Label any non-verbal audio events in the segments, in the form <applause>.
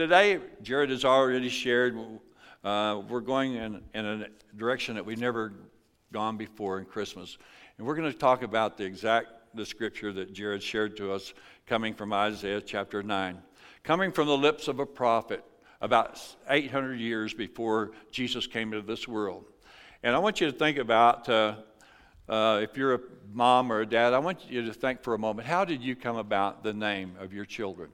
today, Jared has already shared, uh, we're going in, in a direction that we've never gone before in Christmas. And we're going to talk about the exact the scripture that Jared shared to us coming from Isaiah chapter 9. Coming from the lips of a prophet about 800 years before Jesus came into this world. And I want you to think about uh, uh, if you're a mom or a dad, I want you to think for a moment how did you come about the name of your children?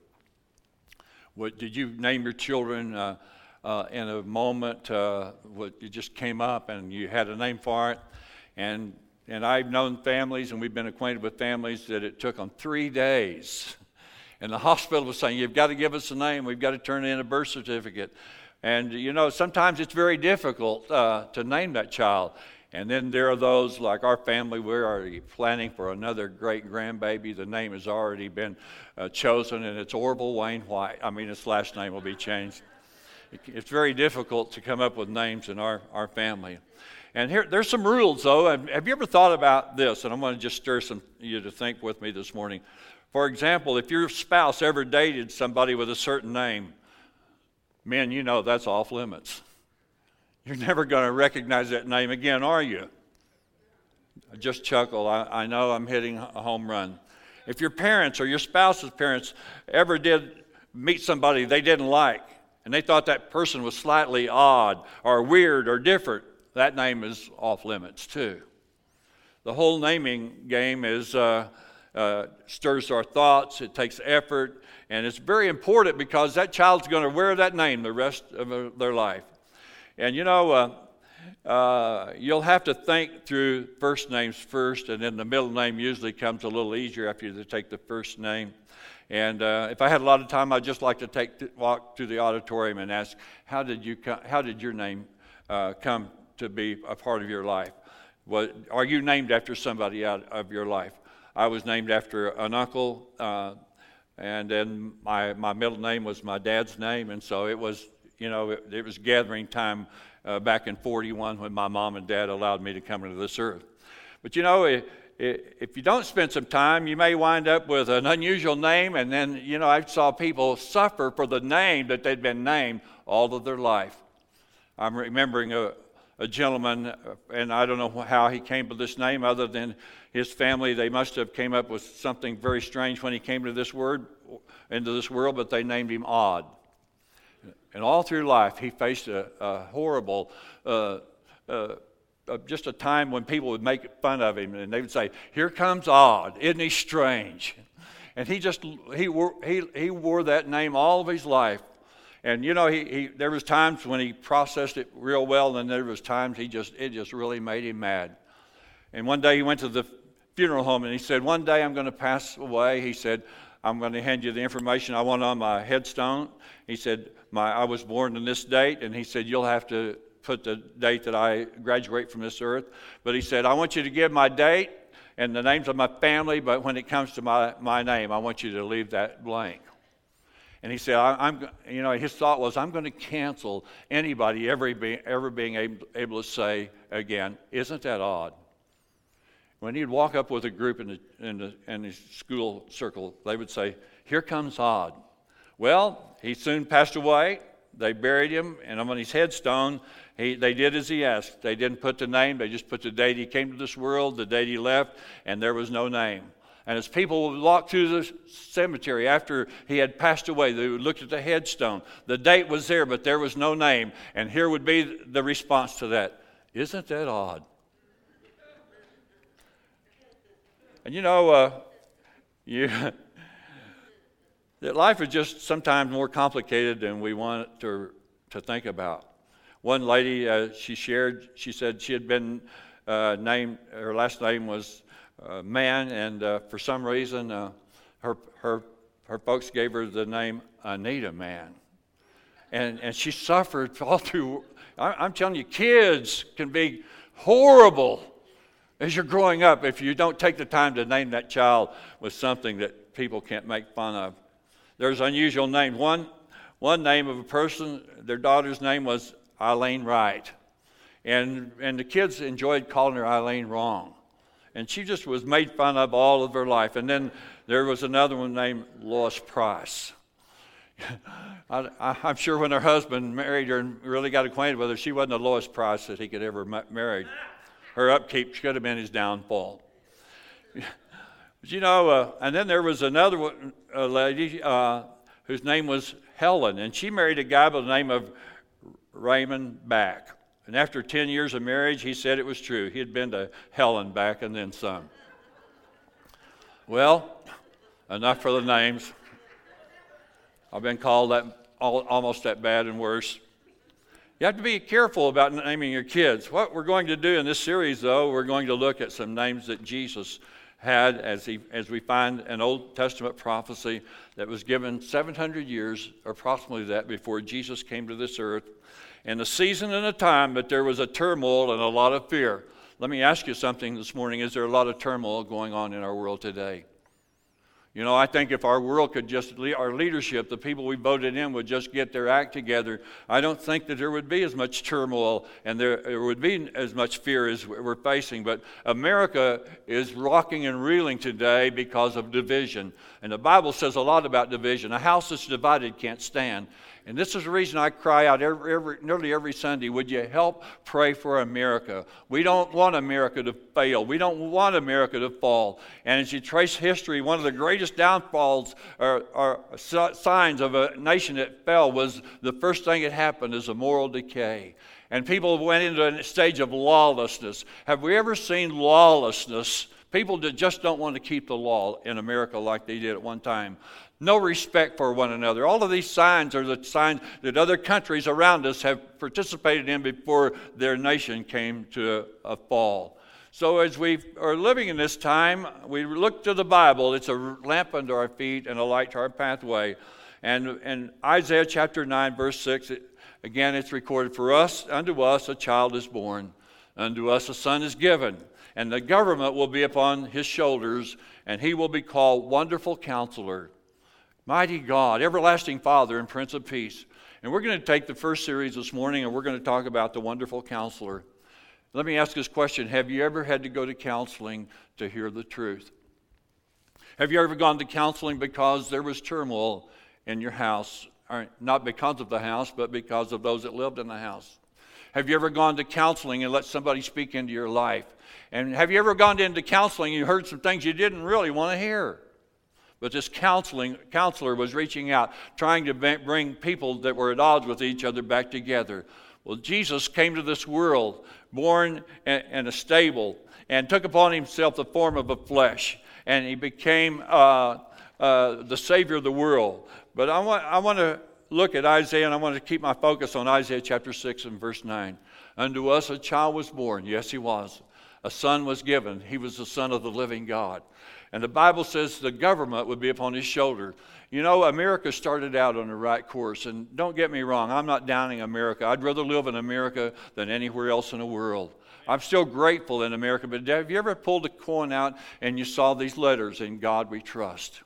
What, did you name your children uh, uh in a moment? Uh, what, you just came up and you had a name for it? And, and I've known families, and we've been acquainted with families, that it took them three days. And the hospital was saying, You've got to give us a name, we've got to turn in a birth certificate. And, you know, sometimes it's very difficult uh, to name that child. And then there are those like our family, we're already planning for another great grandbaby. The name has already been uh, chosen, and it's Orville Wayne White. I mean, his last name will be changed. It's very difficult to come up with names in our, our family. And here, there's some rules, though. Have you ever thought about this? And I'm going to just stir some you to think with me this morning. For example, if your spouse ever dated somebody with a certain name, men, you know that's off limits. You're never going to recognize that name again, are you? Just chuckle. I, I know I'm hitting a home run. If your parents or your spouse's parents ever did meet somebody they didn't like, and they thought that person was slightly odd or weird or different, that name is off limits too. The whole naming game is uh, uh, stirs our thoughts. It takes effort, and it's very important because that child's going to wear that name the rest of their life. And you know, uh, uh, you'll have to think through first names first, and then the middle name usually comes a little easier after you take the first name. And uh, if I had a lot of time, I'd just like to take walk to the auditorium and ask, how did you come, how did your name uh, come to be a part of your life? What, are you named after somebody out of your life? I was named after an uncle, uh, and then my, my middle name was my dad's name, and so it was you know, it, it was gathering time uh, back in 41 when my mom and dad allowed me to come into this earth. But you know, it, if you don't spend some time, you may wind up with an unusual name, and then, you know, I saw people suffer for the name that they'd been named all of their life. I'm remembering a, a gentleman, uh, and I don't know how he came to this name other than his family. They must have came up with something very strange when he came to this word, into this world, but they named him Odd. And all through life, he faced a, a horrible, uh, uh, uh, just a time when people would make fun of him and they would say, Here comes Odd. Isn't he strange? And he just, he wore, he, he wore that name all of his life. And you know, he, he, there was times when he processed it real well, and there was times he just, it just really made him mad. And one day he went to the funeral home and he said, One day I'm going to pass away. He said, I'm going to hand you the information I want on my headstone. He said, my, I was born on this date, and he said, You'll have to put the date that I graduate from this earth. But he said, I want you to give my date and the names of my family, but when it comes to my, my name, I want you to leave that blank. And he said, I, am you know, his thought was, I'm going to cancel anybody ever, be, ever being able, able to say again, isn't that odd? When he'd walk up with a group in the, in the, in the school circle, they would say, Here comes Odd. Well, he soon passed away. They buried him, and on his headstone, he, they did as he asked. They didn't put the name, they just put the date he came to this world, the date he left, and there was no name. And as people would walk through the cemetery after he had passed away, they would look at the headstone. The date was there, but there was no name. And here would be the response to that Isn't that odd? And you know, uh, <laughs> you, that life is just sometimes more complicated than we want to, to think about. One lady, uh, she shared, she said she had been uh, named, her last name was uh, Mann, and uh, for some reason, uh, her, her, her folks gave her the name Anita Mann. And, and she suffered <laughs> all through. I'm telling you, kids can be horrible as you're growing up if you don't take the time to name that child with something that people can't make fun of. There's unusual names. One, one name of a person, their daughter's name was Eileen Wright. And, and the kids enjoyed calling her Eileen wrong. And she just was made fun of all of her life. And then there was another one named Lois Price. <laughs> I, am sure when her husband married her and really got acquainted with her, she wasn't the lowest price that he could ever marry. Her upkeep should have been his downfall. <laughs> But you know, uh, and then there was another one, lady uh, whose name was Helen, and she married a guy by the name of Raymond Back. And after 10 years of marriage, he said it was true. He had been to Helen back and then some. Well, enough for the names. I've been called that almost that bad and worse. You have to be careful about naming your kids. What we're going to do in this series, though, we're going to look at some names that Jesus had as, he, as we find an Old Testament prophecy that was given 700 years, approximately that, before Jesus came to this earth. In a season and a time, but there was a turmoil and a lot of fear. Let me ask you something this morning. Is there a lot of turmoil going on in our world today? You know, I think if our world could just, our leadership, the people we voted in, would just get their act together, I don't think that there would be as much turmoil and there, there would be as much fear as we're facing. But America is rocking and reeling today because of division. And the Bible says a lot about division. A house that's divided can't stand. And this is the reason I cry out every, every, nearly every Sunday would you help pray for America? We don't want America to fail. We don't want America to fall. And as you trace history, one of the greatest downfalls or, or signs of a nation that fell was the first thing that happened is a moral decay. And people went into a stage of lawlessness. Have we ever seen lawlessness? People that just don't want to keep the law in America like they did at one time no respect for one another. All of these signs are the signs that other countries around us have participated in before their nation came to a fall. So, as we are living in this time, we look to the Bible. It's a lamp unto our feet and a light to our pathway. And in Isaiah chapter 9, verse 6, it, again, it's recorded For us, unto us, a child is born, unto us, a son is given, and the government will be upon his shoulders, and he will be called Wonderful Counselor Mighty God, everlasting Father, and Prince of Peace. And we're going to take the first series this morning and we're going to talk about the wonderful counselor. Let me ask this question Have you ever had to go to counseling to hear the truth? Have you ever gone to counseling because there was turmoil in your house? Or not because of the house, but because of those that lived in the house. Have you ever gone to counseling and let somebody speak into your life? And have you ever gone into counseling and you heard some things you didn't really want to hear? But this counseling counselor was reaching out, trying to bring people that were at odds with each other back together. Well, Jesus came to this world, born in a stable, and took upon himself the form of a flesh, and he became uh, uh, the Savior of the world. But I want, I want to look at Isaiah, and I want to keep my focus on Isaiah chapter 6 and verse 9. Unto us a child was born. Yes, he was. A son was given. He was the Son of the living God. And the Bible says the government would be upon his shoulder. You know, America started out on the right course. And don't get me wrong, I'm not downing America. I'd rather live in America than anywhere else in the world. I'm still grateful in America, but have you ever pulled a coin out and you saw these letters, In God We Trust?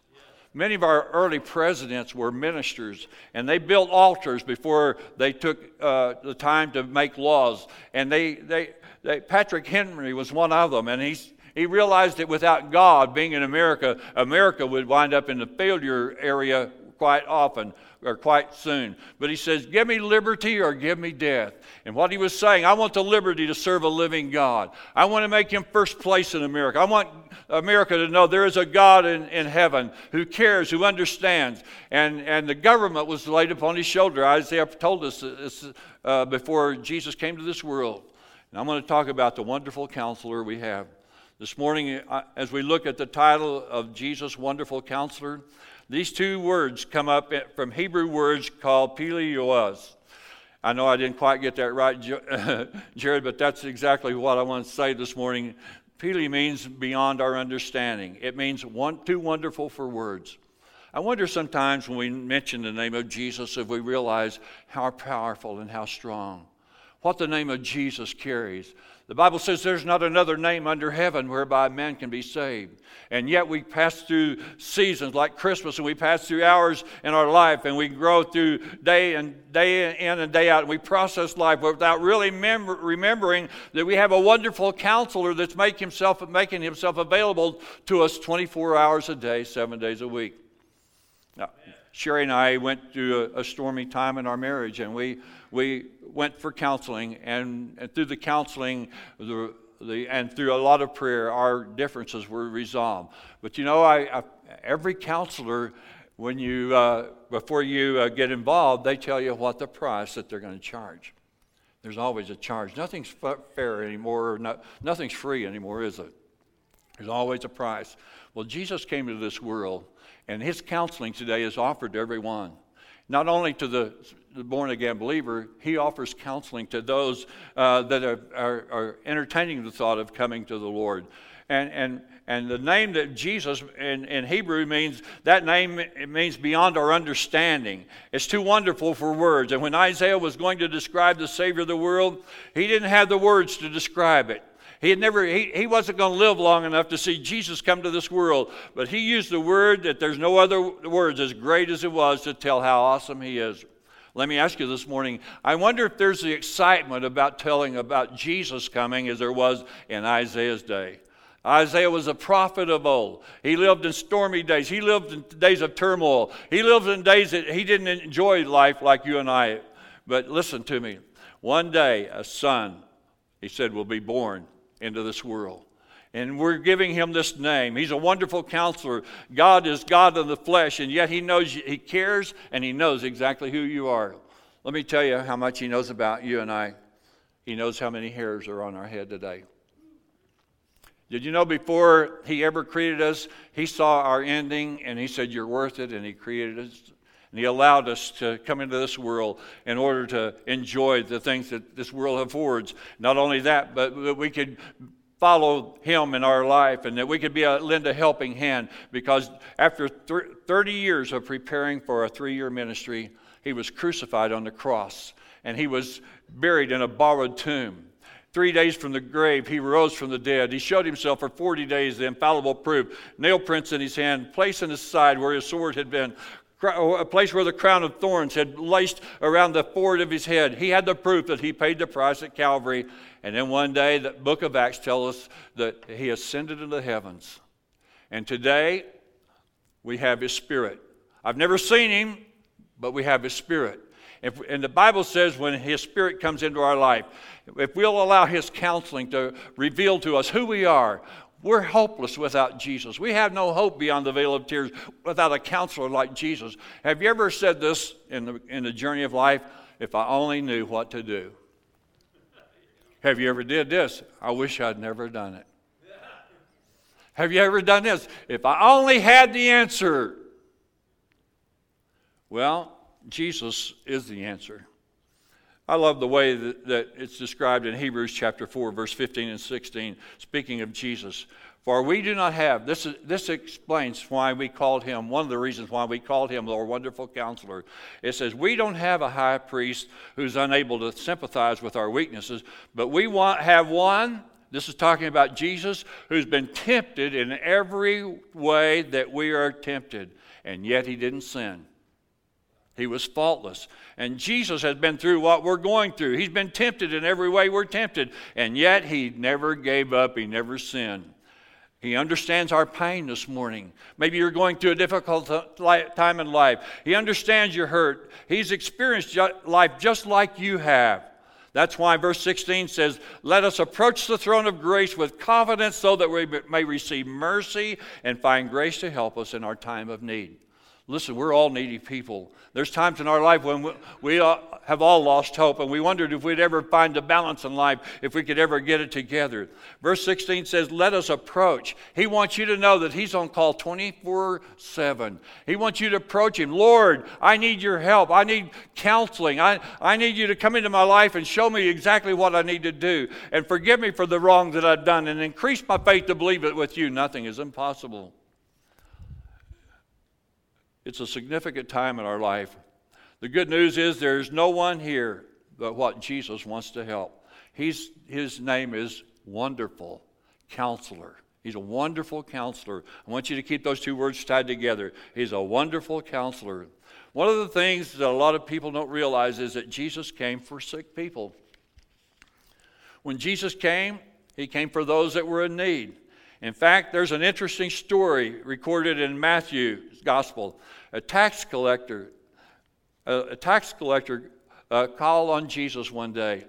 Many of our early presidents were ministers, and they built altars before they took uh, the time to make laws. And they, they, they, Patrick Henry was one of them, and he's, he realized that without God being in America, America would wind up in the failure area quite often or quite soon. But he says, Give me liberty or give me death. And what he was saying, I want the liberty to serve a living God. I want to make him first place in America. I want America to know there is a God in, in heaven who cares, who understands. And, and the government was laid upon his shoulder. Isaiah told us this uh, before Jesus came to this world. And I'm going to talk about the wonderful counselor we have. This morning, as we look at the title of Jesus, Wonderful Counselor, these two words come up from Hebrew words called Pele I know I didn't quite get that right, <laughs> Jared, but that's exactly what I want to say this morning. Pele means beyond our understanding. It means one, too wonderful for words. I wonder sometimes when we mention the name of Jesus if we realize how powerful and how strong, what the name of Jesus carries. The Bible says there's not another name under heaven whereby man can be saved. And yet we pass through seasons like Christmas and we pass through hours in our life and we grow through day and day in and day out and we process life without really mem- remembering that we have a wonderful counselor that's make himself, making himself available to us 24 hours a day, seven days a week. Now, Sherry and I went through a, a, stormy time in our marriage, and we, we went for counseling. And, and through the counseling, the, the, and through a lot of prayer, our differences were resolved. But you know, I, I every counselor, when you, uh, before you uh, get involved, they tell you what the price that they're going to charge. There's always a charge. Nothing's fair anymore. nothing's free anymore, is it? There's always a price. Well, Jesus came to this world, and his counseling today is offered to everyone. Not only to the, the born again believer, he offers counseling to those uh, that are, are, are entertaining the thought of coming to the Lord. And, and, and the name that Jesus in, in Hebrew means, that name it means beyond our understanding. It's too wonderful for words. And when Isaiah was going to describe the Savior of the world, he didn't have the words to describe it. He had never, he, he wasn't going to live long enough to see Jesus come to this world. But he used the word that there's no other words as great as it was to tell how awesome he is. Let me ask you this morning I wonder if there's the excitement about telling about Jesus coming as there was in Isaiah's day. Isaiah was a prophet of old. He lived in stormy days. He lived in days of turmoil. He lived in days that he didn't enjoy life like you and I. But listen to me. One day, a son, he said, will be born into this world. And we're giving him this name. He's a wonderful counselor. God is God in the flesh, and yet he knows, he cares, and he knows exactly who you are. Let me tell you how much he knows about you and I. He knows how many hairs are on our head today. Did you know before he ever created us, he saw our ending and he said, You're worth it, and he created us. And he allowed us to come into this world in order to enjoy the things that this world affords. Not only that, but we could follow him in our life and that we could be a lend a helping hand because after 30 years of preparing for a three-year ministry he was crucified on the cross and he was buried in a borrowed tomb Three days from the grave, he rose from the dead. He showed himself for 40 days, the infallible proof. Nail prints in his hand, place in his side where his sword had been, Oh, a place where the crown of thorns had laced around the forehead of his head. He had the proof that he paid the price at Calvary. And then one day, the book of Acts tells us that he ascended into the heavens. And today, we have his spirit. I've never seen him, but we have his spirit. If, and the Bible says when His Spirit comes into our life, if we'll allow His counseling to reveal to us who we are, we're hopeless without Jesus. We have no hope beyond the veil of tears without a counselor like Jesus. Have you ever said this in the, in the journey of life? If I only knew what to do. Have you ever did this? I wish I'd never done it. Have you ever done this? If I only had the answer. Well, Jesus is the answer. I love the way that, that, it's described in Hebrews chapter 4, verse 15 and 16, speaking of Jesus. For we do not have, this, is, this explains why we called him, one of the reasons why we called him our wonderful counselor. It says, We don't have a high priest who's unable to sympathize with our weaknesses, but we want, have one, this is talking about Jesus, who's been tempted in every way that we are tempted, and yet he didn't sin. He was faultless. And Jesus has been through what we're going through. He's been tempted in every way we're tempted. And yet, He never gave up, He never sinned. He understands our pain this morning. Maybe you're going through a difficult time in life. He understands your hurt. He's experienced life just like you have. That's why verse 16 says, Let us approach the throne of grace with confidence so that we may receive mercy and find grace to help us in our time of need. Listen, we're all needy people. There's times in our life when we, we uh, have all lost hope and we wondered if we'd ever find a balance in life, if we could ever get it together. Verse 16 says, Let us approach. He wants you to know that He's on call 24 7. He wants you to approach Him. Lord, I need your help. I need counseling. I, I need you to come into my life and show me exactly what I need to do. And forgive me for the wrong that I've done and increase my faith to believe that with you nothing is impossible. It's a significant time in our life. The good news is there's no one here but what Jesus wants to help. He's, his name is Wonderful Counselor. He's a wonderful counselor. I want you to keep those two words tied together. He's a wonderful counselor. One of the things that a lot of people don't realize is that Jesus came for sick people. When Jesus came, he came for those that were in need. In fact, there's an interesting story recorded in Matthew's gospel. A tax collector, a, tax collector uh, called on Jesus one day.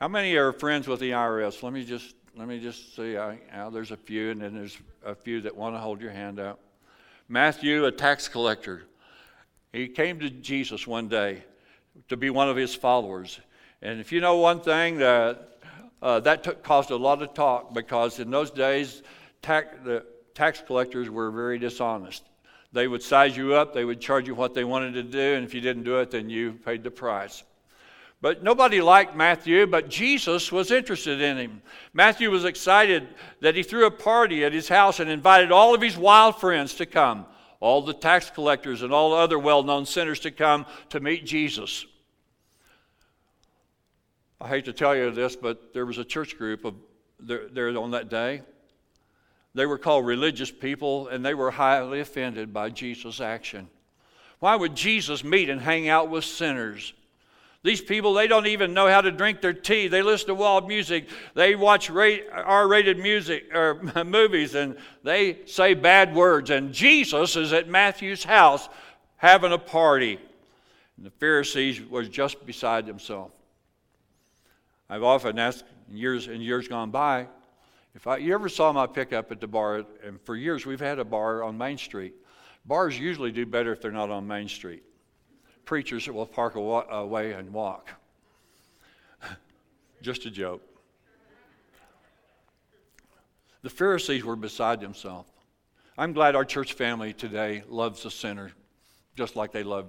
How many are friends with the IRS? Let me just let me just see. I, there's a few, and then there's a few that want to hold your hand out. Matthew, a tax collector, he came to Jesus one day to be one of his followers. And if you know one thing, that uh, that took, caused a lot of talk because in those days, tax, the tax collectors were very dishonest. They would size you up, they would charge you what they wanted to do, and if you didn't do it, then you paid the price. But nobody liked Matthew, but Jesus was interested in him. Matthew was excited that he threw a party at his house and invited all of his wild friends to come, all the tax collectors and all the other well known sinners to come to meet Jesus. I hate to tell you this, but there was a church group of there, there on that day. They were called religious people, and they were highly offended by Jesus' action. Why would Jesus meet and hang out with sinners? These people, they don't even know how to drink their tea. They listen to wild music. They watch R rated music or <laughs> movies and they say bad words. And Jesus is at Matthew's house having a party. And the Pharisees were just beside themselves. I've often asked years and years gone by, if I, you ever saw my pickup at the bar, and for years we've had a bar on Main Street. Bars usually do better if they're not on Main Street. Preachers will park away and walk. <laughs> Just a joke. The Pharisees were beside themselves. I'm glad our church family today loves the sinner just like they love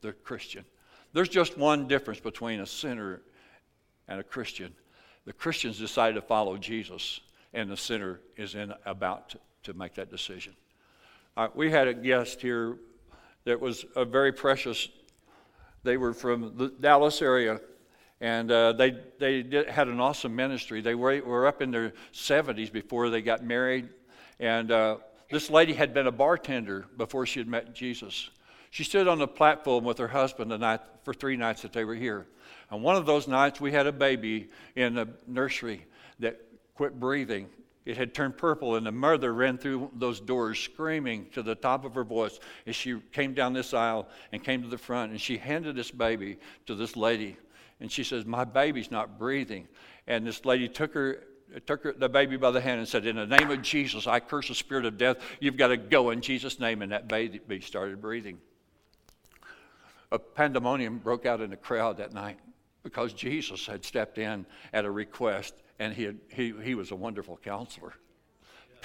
the Christian. There's just one difference between a sinner and a Christian. The Christians decided to follow Jesus, and the sinner is in, about to, to make that decision. Uh, we had a guest here that was a very precious. They were from the Dallas area, and uh, they they did, had an awesome ministry. They were, were up in their 70s before they got married, and uh, this lady had been a bartender before she had met Jesus. She stood on the platform with her husband the night for three nights that they were here. And one of those nights, we had a baby in the nursery that quit breathing. It had turned purple, and the mother ran through those doors screaming to the top of her voice as she came down this aisle and came to the front. And she handed this baby to this lady. And she says, My baby's not breathing. And this lady took her took the baby by the hand and said, In the name of Jesus, I curse the spirit of death. You've got to go in Jesus' name. And that baby started breathing. A pandemonium broke out in the crowd that night because Jesus had stepped in at a request and he, had, he, he was a wonderful counselor.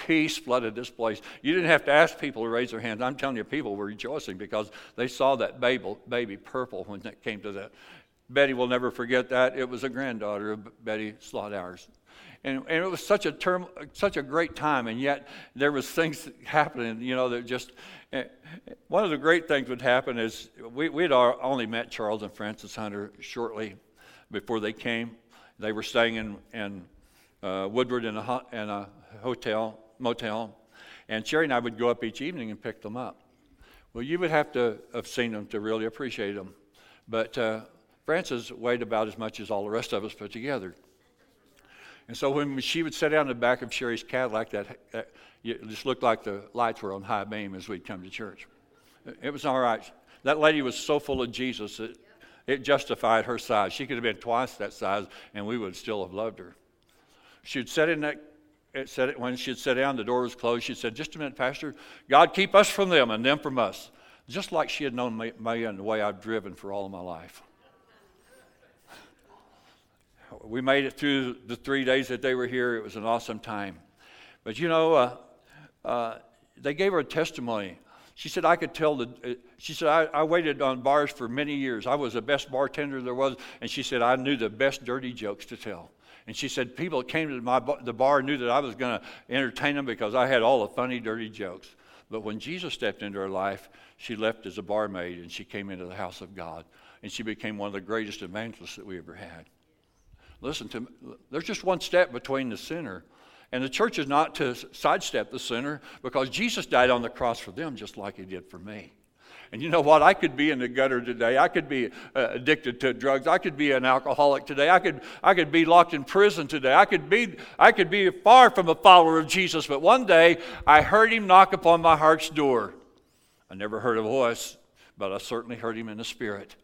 Peace flooded this place. You didn't have to ask people to raise their hands. I'm telling you, people were rejoicing because they saw that baby, baby purple when it came to that. Betty will never forget that. It was a granddaughter of Betty Slaughter's. And, and it was such a term, such a great time, and yet there was things happening, you know, that just. Eh, one of the great things would happen is we, we'd only met Charles and Frances Hunter shortly before they came. They were staying in, in uh, Woodward in a, in a hotel, motel, and Sherry and I would go up each evening and pick them up. Well, you would have to have seen them to really appreciate them. But uh, Frances weighed about as much as all the rest of us put together. And so when she would sit down in the back of Sherry's Cadillac, that, that it just looked like the lights were on high beam as we'd come to church. It was all right. That lady was so full of Jesus that it justified her size. She could have been twice that size, and we would still have loved her. She'd sit in that. It said it when she'd sit down, the door was closed. She said, "Just a minute, Pastor. God keep us from them and them from us." Just like she had known me, me and the way I've driven for all of my life. We made it through the three days that they were here. It was an awesome time. But you know, uh, uh, they gave her a testimony. She said, I could tell the, uh, she said, I, I, waited on bars for many years. I was the best bartender there was. And she said, I knew the best dirty jokes to tell. And she said, people that came to my, the bar knew that I was going to entertain them because I had all the funny, dirty jokes. But when Jesus stepped into her life, she left as a barmaid and she came into the house of God. And she became one of the greatest evangelists that we ever had. Listen to me, there's just one step between the sinner and the church is not to sidestep the sinner because Jesus died on the cross for them just like he did for me. And you know what? I could be in the gutter today. I could be uh, addicted to drugs. I could be an alcoholic today. I could, I could be locked in prison today. I could, be, I could be far from a follower of Jesus. But one day, I heard him knock upon my heart's door. I never heard a voice, but I certainly heard him in the spirit.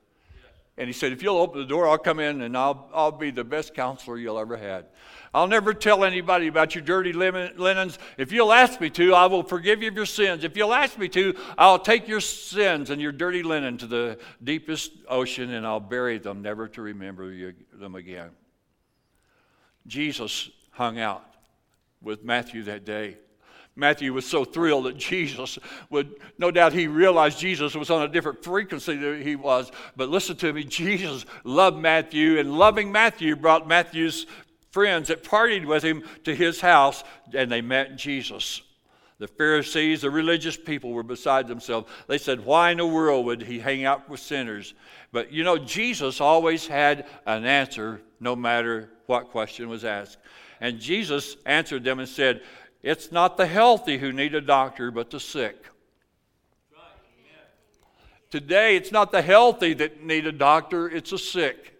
And he said, If you'll open the door, I'll come in and I'll, I'll be the best counselor you'll ever had. I'll never tell anybody about your dirty linens. If you'll ask me to, I will forgive you of your sins. If you'll ask me to, I'll take your sins and your dirty linen to the deepest ocean and I'll bury them, never to remember you, them again. Jesus hung out with Matthew that day. Matthew was so thrilled that Jesus would, no doubt he realized Jesus was on a different frequency than he was. But listen to me, Jesus loved Matthew, and loving Matthew brought Matthew's friends that partied with him to his house, and they met Jesus. The Pharisees, the religious people, were beside themselves. They said, Why in the world would he hang out with sinners? But you know, Jesus always had an answer no matter what question was asked. And Jesus answered them and said, it's not the healthy who need a doctor, but the sick. Today, it's not the healthy that need a doctor, it's the sick.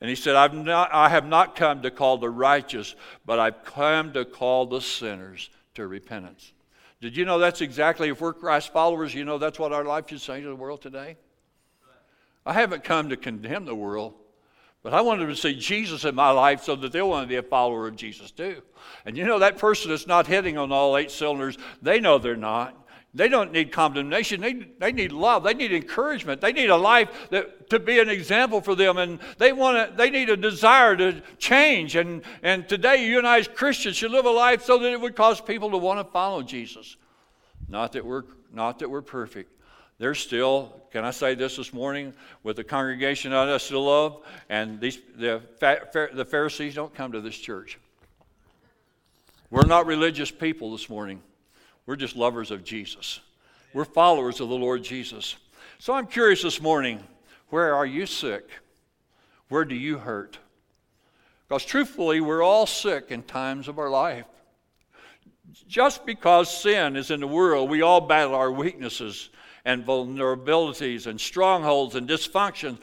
And he said, I've not, I have not come to call the righteous, but I've come to call the sinners to repentance. Did you know that's exactly, if we're Christ followers, you know that's what our life should say to the world today? I haven't come to condemn the world, but I want them to see Jesus in my life so that they'll want to be a follower of Jesus too. And you know, that person that's not hitting on all eight cylinders, they know they're not. They don't need condemnation. They, they need love. They need encouragement. They need a life that, to be an example for them. And they, want to, they need a desire to change. And, and today, you and I as Christians should live a life so that it would cause people to want to follow Jesus. Not that we're, not that we're perfect, there's still, can I say this this morning, with the congregation that I still love, and these, the, the Pharisees don't come to this church. We're not religious people this morning. We're just lovers of Jesus. We're followers of the Lord Jesus. So I'm curious this morning where are you sick? Where do you hurt? Because truthfully, we're all sick in times of our life. Just because sin is in the world, we all battle our weaknesses and vulnerabilities and strongholds and dysfunctions.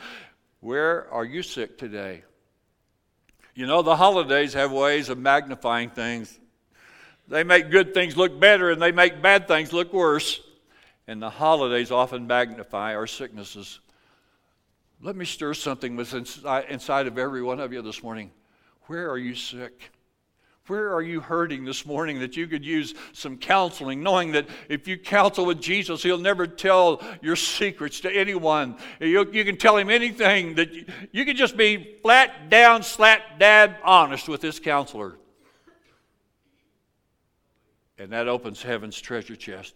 Where are you sick today? You know, the holidays have ways of magnifying things. They make good things look better and they make bad things look worse. And the holidays often magnify our sicknesses. Let me stir something inside of every one of you this morning. Where are you sick? Where are you hurting this morning that you could use some counseling, knowing that if you counsel with Jesus, He'll never tell your secrets to anyone. You, you can tell Him anything, that you, you can just be flat down, slap dab honest with this counselor. And that opens heaven's treasure chest.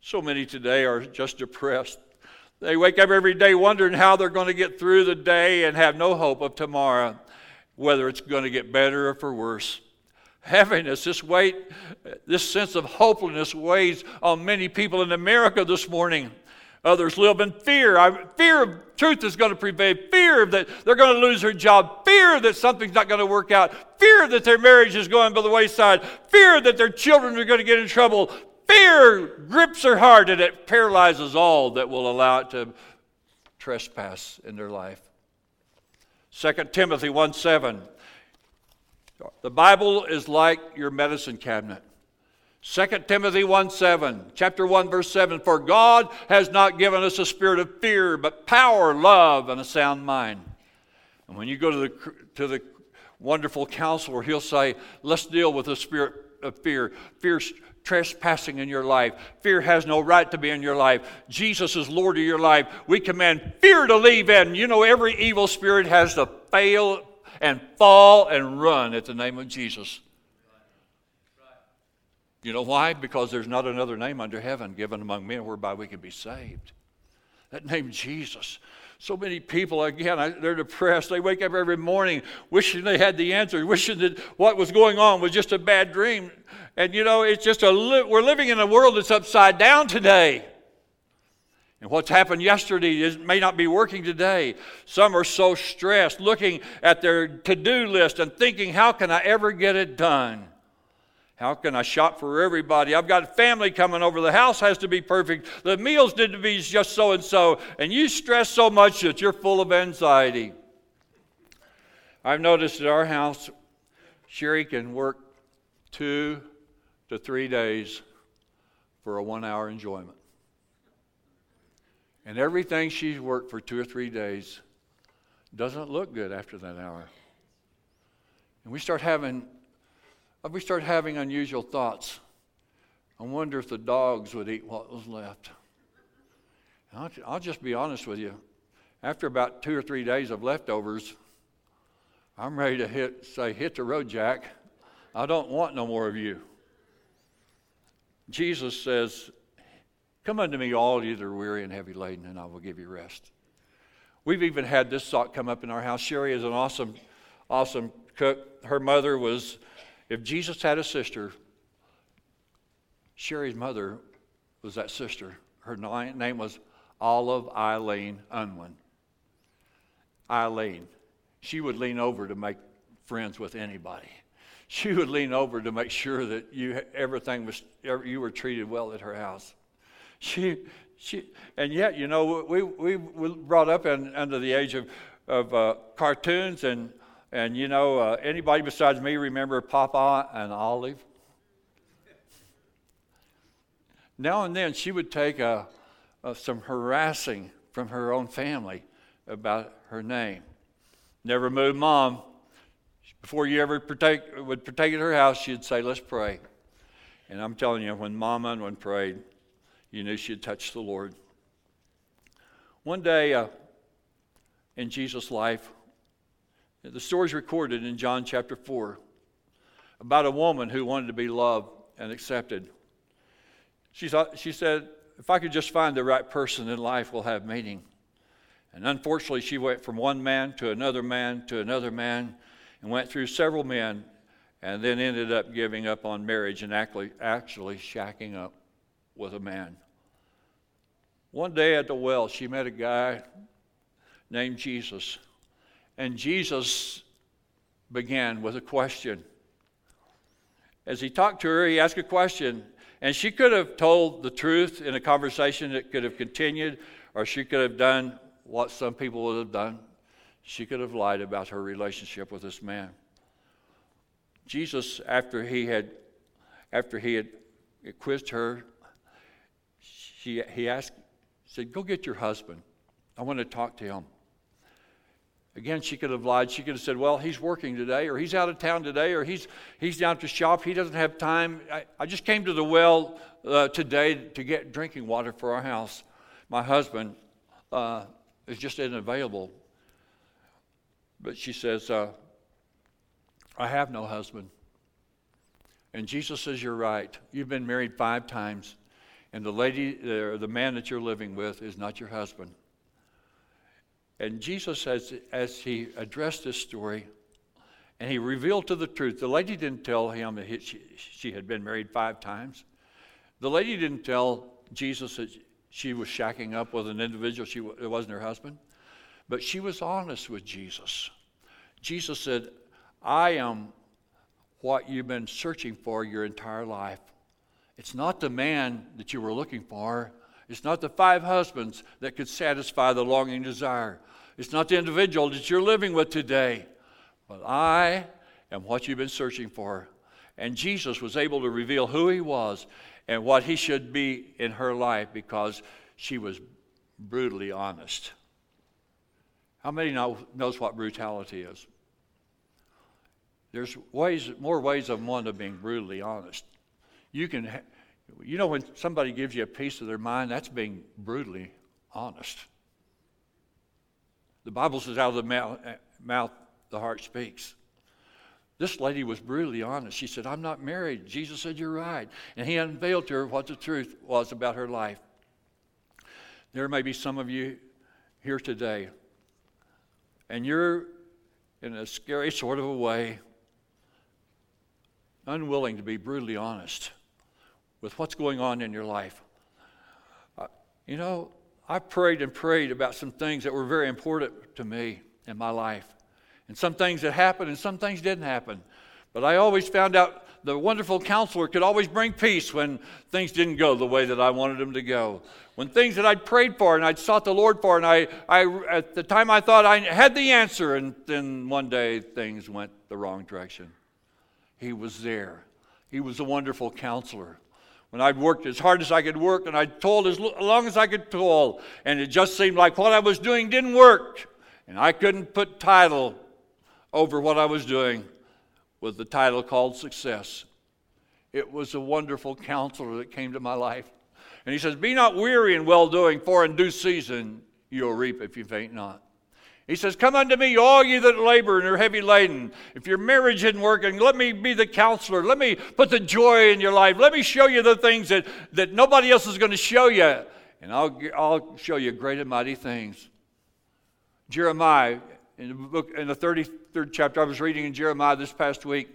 So many today are just depressed. They wake up every day wondering how they're going to get through the day and have no hope of tomorrow, whether it's going to get better or for worse heaviness, this weight, this sense of hopelessness weighs on many people in America this morning. Others live in fear. I, fear of truth is going to prevail. Fear that they're going to lose their job. Fear that something's not going to work out. Fear that their marriage is going by the wayside. Fear that their children are going to get in trouble. Fear grips their heart and it paralyzes all that will allow it to trespass in their life. 2 Timothy 1 7. The Bible is like your medicine cabinet. 2 Timothy 1 7, chapter 1, verse 7 For God has not given us a spirit of fear, but power, love, and a sound mind. And when you go to the, to the wonderful counselor, he'll say, Let's deal with the spirit of fear. Fear trespassing in your life. Fear has no right to be in your life. Jesus is Lord of your life. We command fear to leave in. You know, every evil spirit has to fail and fall and run at the name of Jesus. You know why? Because there's not another name under heaven given among men whereby we can be saved. That name, Jesus. So many people, again, they're depressed. They wake up every morning wishing they had the answer, wishing that what was going on was just a bad dream. And you know, it's just a li- we're living in a world that's upside down today. And what's happened yesterday is, may not be working today. Some are so stressed, looking at their to do list and thinking, how can I ever get it done? How can I shop for everybody? I've got family coming over. The house has to be perfect. The meals need to be just so and so. And you stress so much that you're full of anxiety. I've noticed at our house, Sherry can work two to three days for a one hour enjoyment. And everything she's worked for two or three days doesn't look good after that hour. And we start having uh, we start having unusual thoughts. I wonder if the dogs would eat what was left. I'll, I'll just be honest with you. After about two or three days of leftovers, I'm ready to hit, say, hit the road, Jack. I don't want no more of you. Jesus says, Come unto me, all you that are weary and heavy laden, and I will give you rest. We've even had this thought come up in our house. Sherry is an awesome, awesome cook. Her mother was, if Jesus had a sister, Sherry's mother was that sister. Her name was Olive Eileen Unwin. Eileen. She would lean over to make friends with anybody. She would lean over to make sure that you everything was you were treated well at her house. She she and yet you know we we were brought up in, under the age of of uh, cartoons and and you know uh, anybody besides me remember Popeye and Olive. Now and then she would take a, a, some harassing from her own family about her name. Never moved mom. Before you ever partake, would partake at her house, she'd say, Let's pray. And I'm telling you, when Mama and when prayed, you knew she had touched the Lord. One day uh, in Jesus' life, the story is recorded in John chapter 4 about a woman who wanted to be loved and accepted. She, thought, she said, If I could just find the right person, then life will have meaning. And unfortunately, she went from one man to another man to another man and went through several men and then ended up giving up on marriage and actually, actually shacking up with a man. One day at the well, she met a guy named Jesus. And Jesus began with a question. As he talked to her, he asked a question. And she could have told the truth in a conversation that could have continued, or she could have done what some people would have done. She could have lied about her relationship with this man. Jesus, after he had, after he had quizzed her, she, he asked, said, "Go get your husband. I want to talk to him." Again, she could have lied. She could have said, Well, he's working today, or he's out of town today, or he's, he's down to shop. He doesn't have time. I, I just came to the well uh, today to get drinking water for our house. My husband uh, is just isn't available. But she says, uh, I have no husband. And Jesus says, You're right. You've been married five times, and the lady, or the man that you're living with, is not your husband. And Jesus, as, as he addressed this story, and he revealed to the truth, the lady didn't tell him that he, she, she had been married five times. The lady didn't tell Jesus that she was shacking up with an individual she, it wasn't her husband. But she was honest with Jesus. Jesus said, I am what you've been searching for your entire life. It's not the man that you were looking for. It's not the five husbands that could satisfy the longing desire. It's not the individual that you're living with today. But I am what you've been searching for. And Jesus was able to reveal who he was and what he should be in her life because she was brutally honest. How many know, knows what brutality is? There's ways, more ways than one of being brutally honest. You can, you know, when somebody gives you a piece of their mind, that's being brutally honest. The Bible says, out of the mouth, uh, mouth the heart speaks. This lady was brutally honest. She said, I'm not married. Jesus said, You're right. And he unveiled to her what the truth was about her life. There may be some of you here today and you're in a scary sort of a way unwilling to be brutally honest with what's going on in your life. Uh, you know, I prayed and prayed about some things that were very important to me in my life. And some things that happened and some things didn't happen. But I always found out the wonderful counselor could always bring peace when things didn't go the way that I wanted them to go. When things that I'd prayed for and I'd sought the Lord for, and I, I at the time I thought I had the answer, and then one day things went the wrong direction. He was there. He was a wonderful counselor. When I'd worked as hard as I could work and I'd toiled as long as I could toil, and it just seemed like what I was doing didn't work, and I couldn't put title over what I was doing with the title called success. It was a wonderful counselor that came to my life. And he says, Be not weary in well doing, for in due season you'll reap if you faint not. He says, Come unto me, all ye that labor and are heavy laden. If your marriage isn't working, let me be the counselor. Let me put the joy in your life. Let me show you the things that, that nobody else is going to show you. And I'll, I'll show you great and mighty things. Jeremiah, in the book, in the 33rd chapter, I was reading in Jeremiah this past week.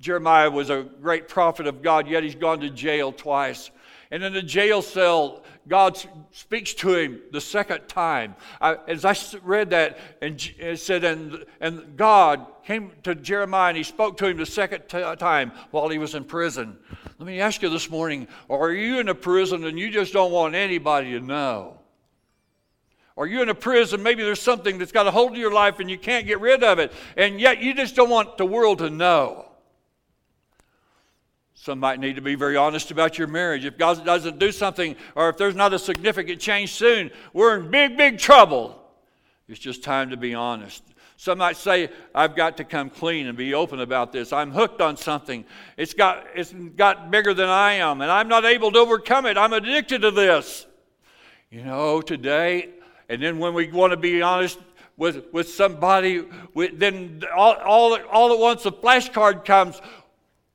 Jeremiah was a great prophet of God, yet he's gone to jail twice. And in the jail cell, God speaks to him the second time. I, as I read that, and it said, and, and God came to Jeremiah and he spoke to him the second t- time while he was in prison. Let me ask you this morning are you in a prison and you just don't want anybody to know? Are you in a prison? Maybe there's something that's got a hold of your life and you can't get rid of it, and yet you just don't want the world to know. Some might need to be very honest about your marriage. If God doesn't do something, or if there's not a significant change soon, we're in big, big trouble. It's just time to be honest. Some might say, I've got to come clean and be open about this. I'm hooked on something. It's got, it's got bigger than I am, and I'm not able to overcome it. I'm addicted to this. You know, today, and then when we want to be honest with, with somebody, with, then all, all, all at once a flashcard comes.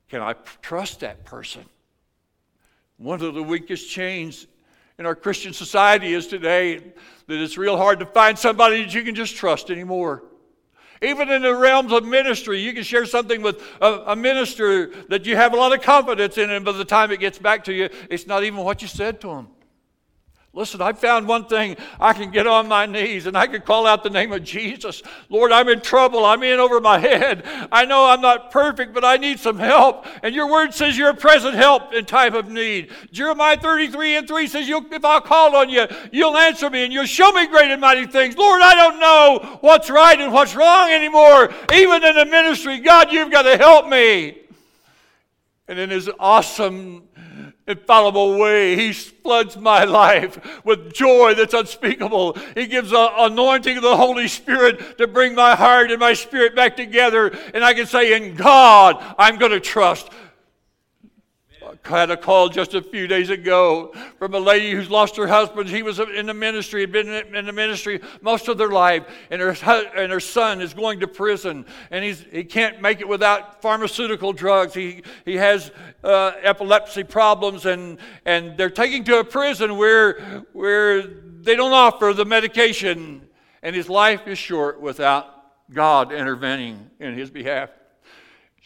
Can I trust that person? One of the weakest chains in our Christian society is today that it's real hard to find somebody that you can just trust anymore. Even in the realms of ministry, you can share something with a, a, minister that you have a lot of confidence in, and by the time it gets back to you, it's not even what you said to him. Listen, I found one thing. I can get on my knees and I can call out the name of Jesus. Lord, I'm in trouble. I'm in over my head. I know I'm not perfect, but I need some help. And your word says you're a present help in time of need. Jeremiah 33 and 3 says, If I'll call on you, you'll answer me and you'll show me great and mighty things. Lord, I don't know what's right and what's wrong anymore. Even in the ministry, God, you've got to help me. And in his awesome infallible way. He floods my life with joy that's unspeakable. He gives an anointing of the Holy Spirit to bring my heart and my spirit back together. And I can say, In God, I'm going to trust. Had a call just a few days ago from a lady who's lost her husband. He was in the ministry, had been in the ministry most of their life, and her, and her son is going to prison, and he's, he can't make it without pharmaceutical drugs. He, he has uh, epilepsy problems, and, and they're taking to a prison where, where they don't offer the medication, and his life is short without God intervening in his behalf.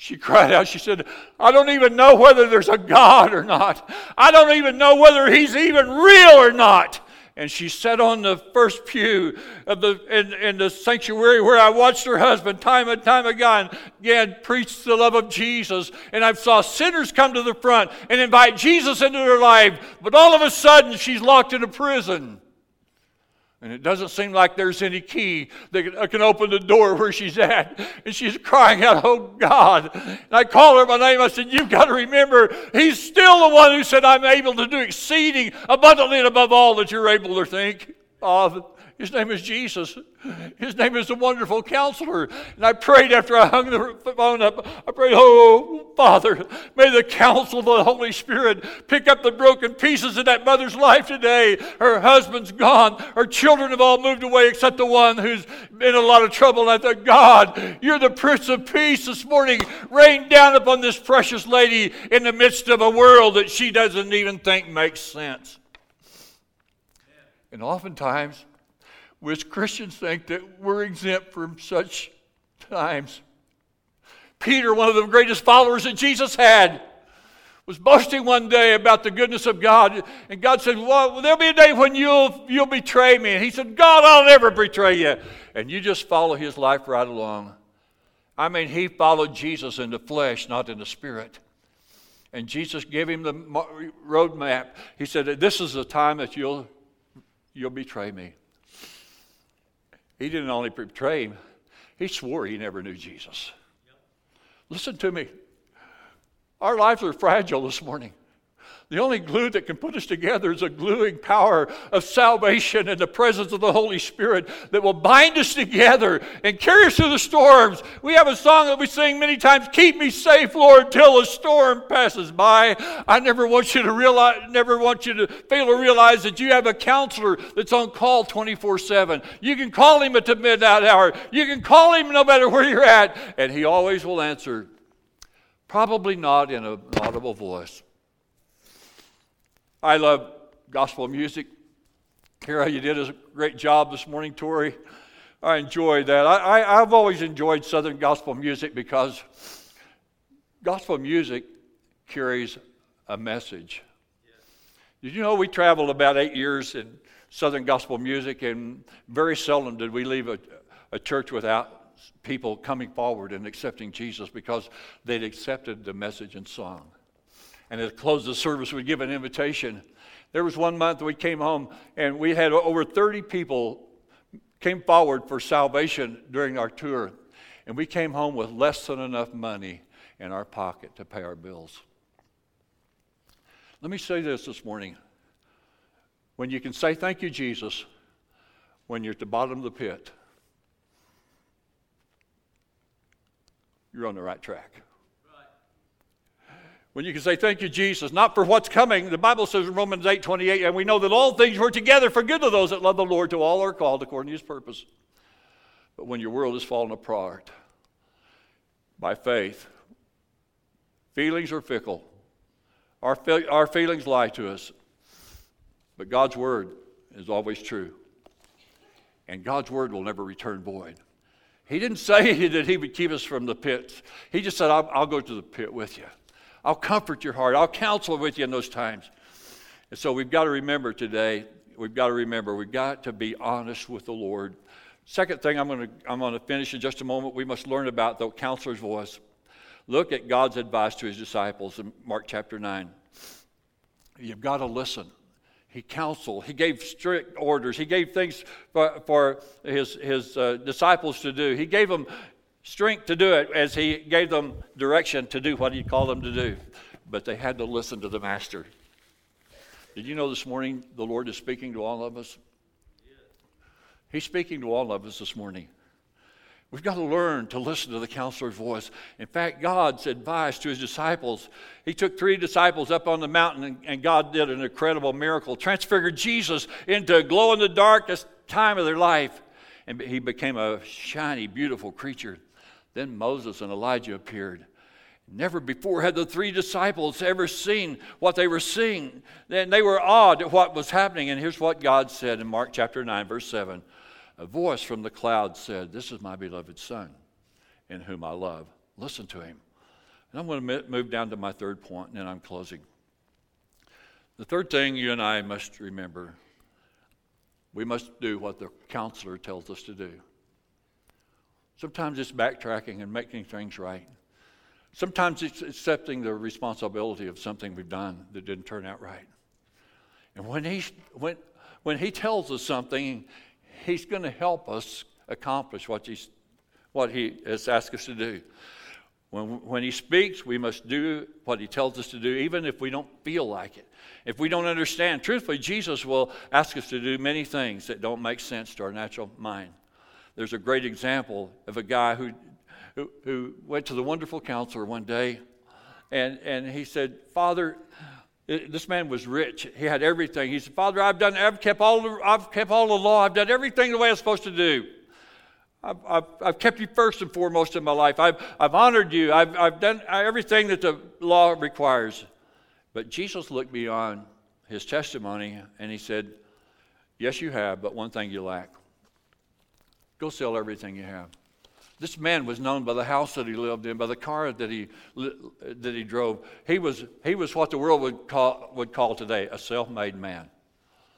She cried out, she said, I don't even know whether there's a God or not. I don't even know whether he's even real or not. And she sat on the first pew of the, in, in the sanctuary where I watched her husband time and time again, again preach the love of Jesus. And I saw sinners come to the front and invite Jesus into their life. But all of a sudden, she's locked in a prison. And it doesn't seem like there's any key that uh, can open the door where she's at. And she's crying out, Oh God. And I call her by name. I said, You've got to remember, He's still the one who said, I'm able to do exceeding abundantly and above all that you're able to think of. His name is Jesus. His name is the wonderful counselor. And I prayed after I hung the phone up, I prayed, Oh, Father, may the counsel of the Holy Spirit pick up the broken pieces in that mother's life today. Her husband's gone. Her children have all moved away except the one who's in a lot of trouble. And I thought, God, you're the Prince of Peace this morning. Rain down upon this precious lady in the midst of a world that she doesn't even think makes sense. And oftentimes, as Christians think that we're exempt from such times. Peter, one of the greatest followers that Jesus had, was boasting one day about the goodness of God. And God said, Well, there'll be a day when you'll, you'll betray me. And he said, God, I'll never betray you. And you just follow his life right along. I mean, he followed Jesus in the flesh, not in the spirit. And Jesus gave him the roadmap. He said, This is the time that you'll, you'll betray me. He didn't only betray him, he swore he never knew Jesus. Listen to me. Our lives are fragile this morning. The only glue that can put us together is a gluing power of salvation and the presence of the Holy Spirit that will bind us together and carry us through the storms. We have a song that we sing many times Keep me safe, Lord, till the storm passes by. I never want you to realize, never want you to fail to realize that you have a counselor that's on call 24 7. You can call him at the midnight hour, you can call him no matter where you're at, and he always will answer. Probably not in an audible voice. I love gospel music. Kara, you did a great job this morning, Tori. I enjoyed that. I, I, I've always enjoyed Southern gospel music because gospel music carries a message. Did you know we traveled about eight years in Southern gospel music, and very seldom did we leave a, a church without people coming forward and accepting Jesus because they'd accepted the message and song and at the close of the service, we'd give an invitation. There was one month we came home and we had over 30 people came forward for salvation during our tour. And we came home with less than enough money in our pocket to pay our bills. Let me say this this morning. When you can say, Thank you, Jesus, when you're at the bottom of the pit, you're on the right track. When you can say, Thank you, Jesus, not for what's coming. The Bible says in Romans 8 28, and we know that all things work together for good to those that love the Lord, to all are called according to his purpose. But when your world is falling apart by faith, feelings are fickle. Our, our feelings lie to us. But God's word is always true. And God's word will never return void. He didn't say <laughs> that he would keep us from the pits. He just said, I'll, I'll go to the pit with you. I'll comfort your heart. I'll counsel with you in those times. And so we've got to remember today, we've got to remember, we've got to be honest with the Lord. Second thing I'm going to, I'm going to finish in just a moment, we must learn about the counselor's voice. Look at God's advice to his disciples in Mark chapter 9. You've got to listen. He counseled. He gave strict orders. He gave things for, for his, his uh, disciples to do. He gave them strength to do it as he gave them direction to do what he called them to do. But they had to listen to the master. Did you know this morning the Lord is speaking to all of us? He's speaking to all of us this morning. We've got to learn to listen to the counselor's voice. In fact, God's advice to his disciples, he took three disciples up on the mountain, and, and God did an incredible miracle, transfigured Jesus into a glow in the darkest time of their life. And he became a shiny, beautiful creature. Then Moses and Elijah appeared. Never before had the three disciples ever seen what they were seeing. Then they were awed at what was happening. And here's what God said in Mark chapter 9, verse 7. A voice from the cloud said, This is my beloved Son, in whom I love. Listen to him. And I'm going to move down to my third point, and then I'm closing. The third thing you and I must remember we must do what the counselor tells us to do. Sometimes it's backtracking and making things right. Sometimes it's accepting the responsibility of something we've done that didn't turn out right. And when he, when, when he tells us something, he's going to help us accomplish what, he's, what he has asked us to do. When, when he speaks, we must do what he tells us to do, even if we don't feel like it. If we don't understand, truthfully, Jesus will ask us to do many things that don't make sense to our natural mind. There's a great example of a guy who, who, who went to the wonderful counselor one day, and, and he said, Father, this man was rich. He had everything. He said, Father, I've done, I've kept all the, I've kept all the law. I've done everything the way I'm supposed to do. I've, I've, I've kept you first and foremost in my life. I've, I've honored you. I've, I've done everything that the law requires. But Jesus looked beyond his testimony and he said, Yes, you have, but one thing you lack. Go sell everything you have. This man was known by the house that he lived in, by the car that he, that he drove. He was, he was what the world would call, would call today a self made man.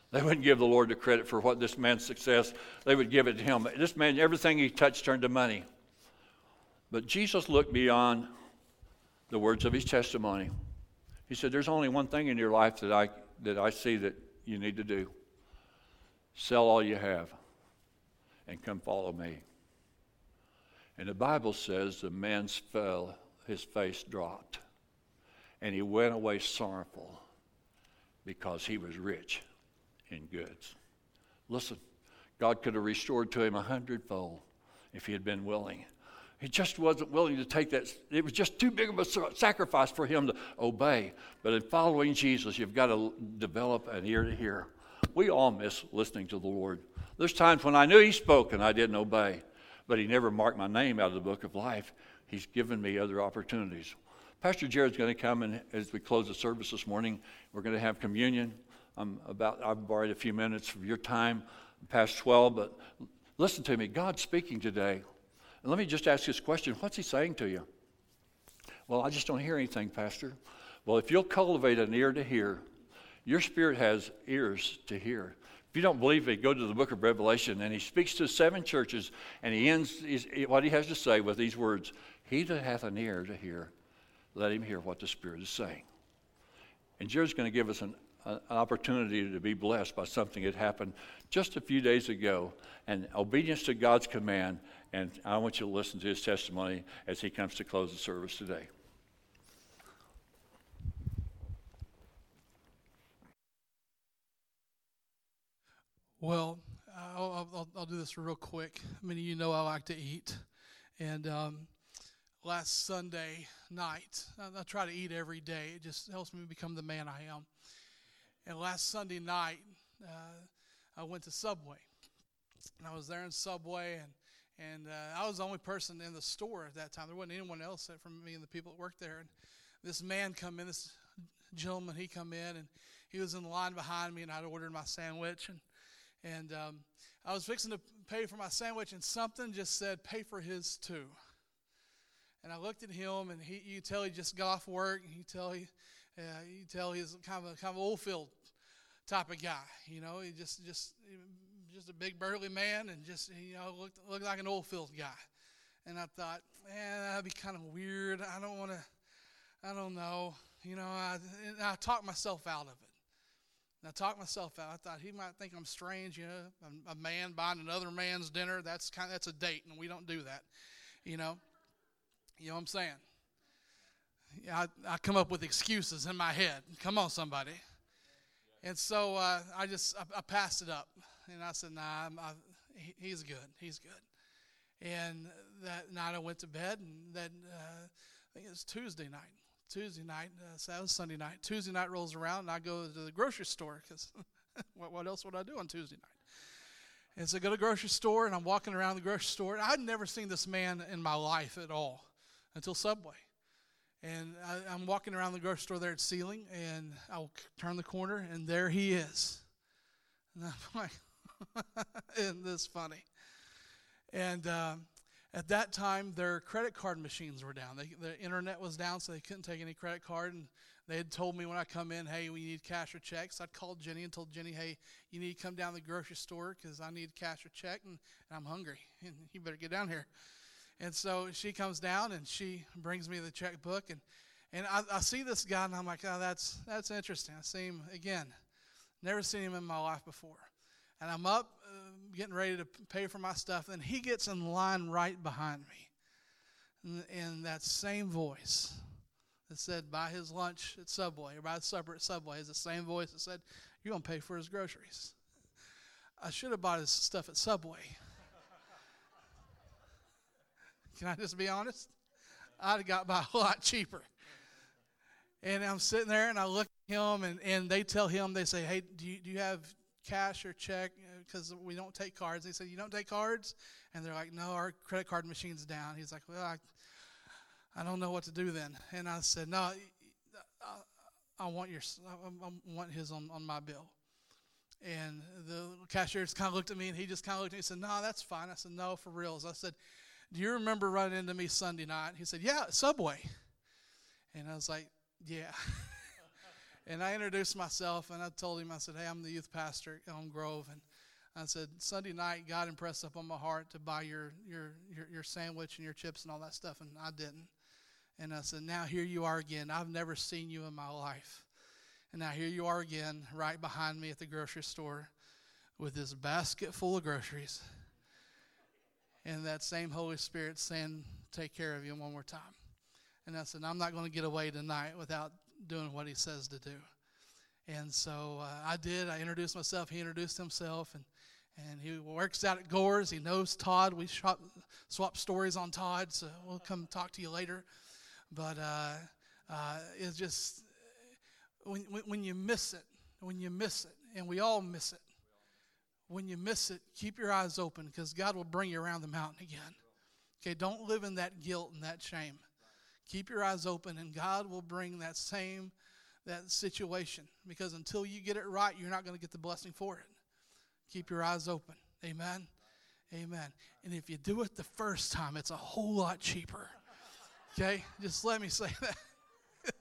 They wouldn't give the Lord the credit for what this man's success, they would give it to him. This man, everything he touched turned to money. But Jesus looked beyond the words of his testimony. He said, There's only one thing in your life that I, that I see that you need to do sell all you have and come follow me. And the Bible says the man fell, his face dropped, and he went away sorrowful because he was rich in goods. Listen, God could have restored to him a hundredfold if he had been willing. He just wasn't willing to take that. It was just too big of a sacrifice for him to obey. But in following Jesus, you've got to develop an ear to hear. We all miss listening to the Lord. There's times when I knew He spoke and I didn't obey, but He never marked my name out of the book of life. He's given me other opportunities. Pastor Jared's going to come and as we close the service this morning, we're going to have communion. I'm about I've borrowed a few minutes of your time, past 12, but listen to me. God's speaking today. And let me just ask this question What's He saying to you? Well, I just don't hear anything, Pastor. Well, if you'll cultivate an ear to hear, your spirit has ears to hear. If you don't believe it, go to the book of Revelation, and he speaks to seven churches, and he ends what he has to say with these words He that hath an ear to hear, let him hear what the Spirit is saying. And Jared's going to give us an, an opportunity to be blessed by something that happened just a few days ago, and obedience to God's command. And I want you to listen to his testimony as he comes to close the service today. Well, I'll, I'll, I'll, do this real quick. Many of you know I like to eat. And um, last Sunday night, I, I, try to eat every day. It just helps me become the man I am. And last Sunday night, uh, I went to Subway. And I was there in Subway, and, and uh, I was the only person in the store at that time. There wasn't anyone else from me and the people that worked there. And this man come in, this gentleman, he come in, and he was in the line behind me, and I'd ordered my sandwich. And and um, I was fixing to pay for my sandwich, and something just said, pay for his too. And I looked at him, and he, you tell he just got off work, and you tell he, uh, you tell he's kind of a kind of old field type of guy. You know, he just just just a big burly man, and just you know looked looked like an old field guy. And I thought, man, that'd be kind of weird. I don't want to. I don't know. You know, I, I talked myself out of it. And I talked myself out. I thought he might think I'm strange, you know, a, man buying another man's dinner. That's kind of, that's a date, and we don't do that, you know. You know what I'm saying? Yeah, I, I come up with excuses in my head. Come on, somebody. And so uh, I just I, I, passed it up, and I said, "Nah, I, he, he's good. He's good." And that night I went to bed, and then uh, I think it was Tuesday night. Tuesday night, uh, so that was Sunday night. Tuesday night rolls around, and I go to the grocery store because <laughs> what, what else would I do on Tuesday night? And so I go to the grocery store, and I'm walking around the grocery store. I'd never seen this man in my life at all until Subway. And I, am walking around the grocery store there at Ceiling, and I'll turn the corner, and there he is. And I'm <laughs> like, <laughs> isn't this funny? And um, at that time, their credit card machines were down. They, the internet was down, so they couldn't take any credit card. And they had told me when I come in, hey, we need cash or checks. I'd called Jenny and told Jenny, hey, you need to come down to the grocery store because I need cash or check, and, and I'm hungry, <laughs> and you better get down here. And so she comes down and she brings me the checkbook, and and I, I see this guy, and I'm like, oh, that's that's interesting. I see him again. Never seen him in my life before. And I'm up uh, getting ready to pay for my stuff, and he gets in line right behind me. And, In that same voice that said, buy his lunch at Subway, or buy his supper at Subway, is the same voice that said, you're going to pay for his groceries. I should have bought his stuff at Subway. <laughs> Can I just be honest? I'd have got by a lot cheaper. And I'm sitting there and I look at him and, and they tell him, they say, hey, do you, do you have cash or check because we don't take cards. They said, You don't take cards? And they're like, No, our credit card machine's down. He's like, Well, I, I don't know what to do then. And I said, No, I, I want your, I want his on, on my bill. And the cashier just kind of looked at me and he just kind of looked at me and said, No, that's fine. I said, No, for reals. I said, Do you remember running into me Sunday night? He said, Yeah, Subway. And I was like, Yeah. <laughs> And I introduced myself and I told him, I said, Hey, I'm the youth pastor at Elm Grove. And I said, Sunday night, God impressed upon my heart to buy your, your, your, your sandwich and your chips and all that stuff, and I didn't. And I said, Now here you are again. I've never seen you in my life. And now here you are again, right behind me at the grocery store with this basket full of groceries. And that same Holy Spirit saying, Take care of you one more time. And I said, I'm not going to get away tonight without doing what he says to do. And so uh, I did. I introduced myself. He introduced himself. And, and he works out at Gore's. He knows Todd. We swap, swap stories on Todd, so we'll come talk to you later. But uh, uh, it's just, when, when you miss it, when you miss it, and we all miss it, when you miss it, keep your eyes open because God will bring you around the mountain again. Okay, don't live in that guilt and that shame. Keep your eyes open, and God will bring that same that situation because until you get it right, you're not going to get the blessing for it. Keep your eyes open. Amen. Amen. And if you do it the first time, it's a whole lot cheaper. Okay? Just let me say <laughs> that.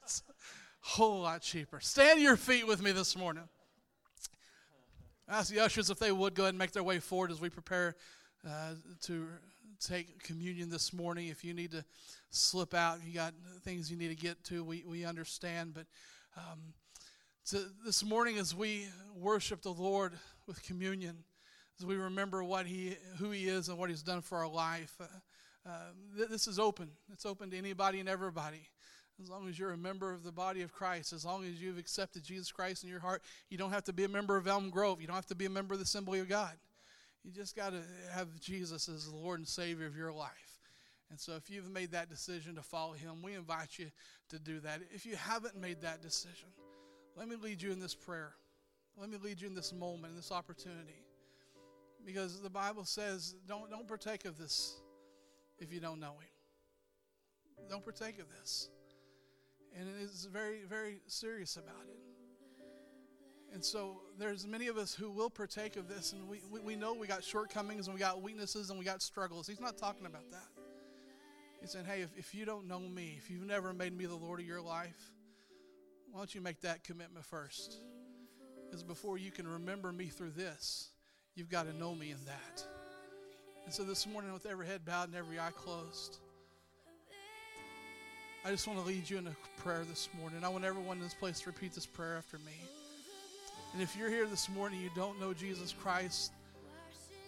It's a whole lot cheaper. Stand your feet with me this morning. ask the ushers if they would go ahead and make their way forward as we prepare uh, to take communion this morning. If you need to slip out, you got things you need to get to, we, we understand. But um, to, this morning, as we worship the Lord with communion, as we remember what he, who He is and what He's done for our life, uh, uh, th- this is open. It's open to anybody and everybody. As long as you're a member of the body of Christ, as long as you've accepted Jesus Christ in your heart, you don't have to be a member of Elm Grove. You don't have to be a member of the Assembly of God. You just got to have Jesus as the Lord and Savior of your life. And so, if you've made that decision to follow Him, we invite you to do that. If you haven't made that decision, let me lead you in this prayer. Let me lead you in this moment, in this opportunity. Because the Bible says, don't, don't partake of this if you don't know Him. Don't partake of this. And it is very, very serious about it. And so there's many of us who will partake of this, and we, we, we, know we got shortcomings and we got weaknesses and we got struggles. He's not talking about that. He's saying, hey, if, if you don't know me, if you've never made me the Lord of your life, why don't you make that commitment first? Because before you can remember me through this, you've got to know me in that. And so this morning, with every head bowed and every eye closed, I just want to lead you in a prayer this morning. I want everyone in this place to repeat this prayer after me. And if you're here this morning, you don't know Jesus Christ,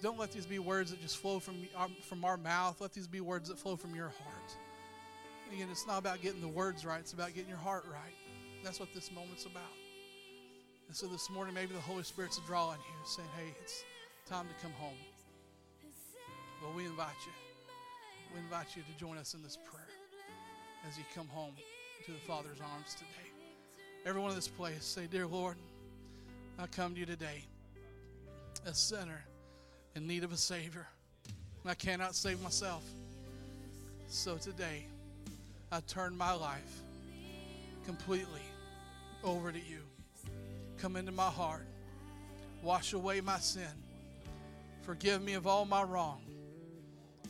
don't let these be words that just flow from our, from our mouth. Let these be words that flow from your heart. Again, it's not about getting the words right, it's about getting your heart right. That's what this moment's about. And so this morning, maybe the Holy Spirit's drawing you, saying, hey, it's time to come home. Well, we invite you. We invite you to join us in this prayer as you come home to the Father's arms today. Everyone in this place, say, Dear Lord, I come to you today, a sinner in need of a Savior. I cannot save myself. So today, I turn my life completely over to you. Come into my heart, wash away my sin, forgive me of all my wrong,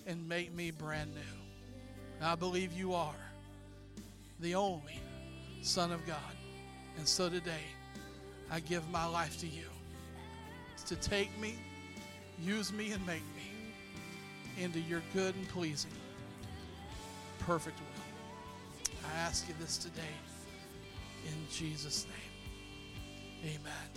and make me brand new. I believe you are the only Son of God. And so today, I give my life to you to take me, use me, and make me into your good and pleasing, perfect will. I ask you this today in Jesus' name. Amen.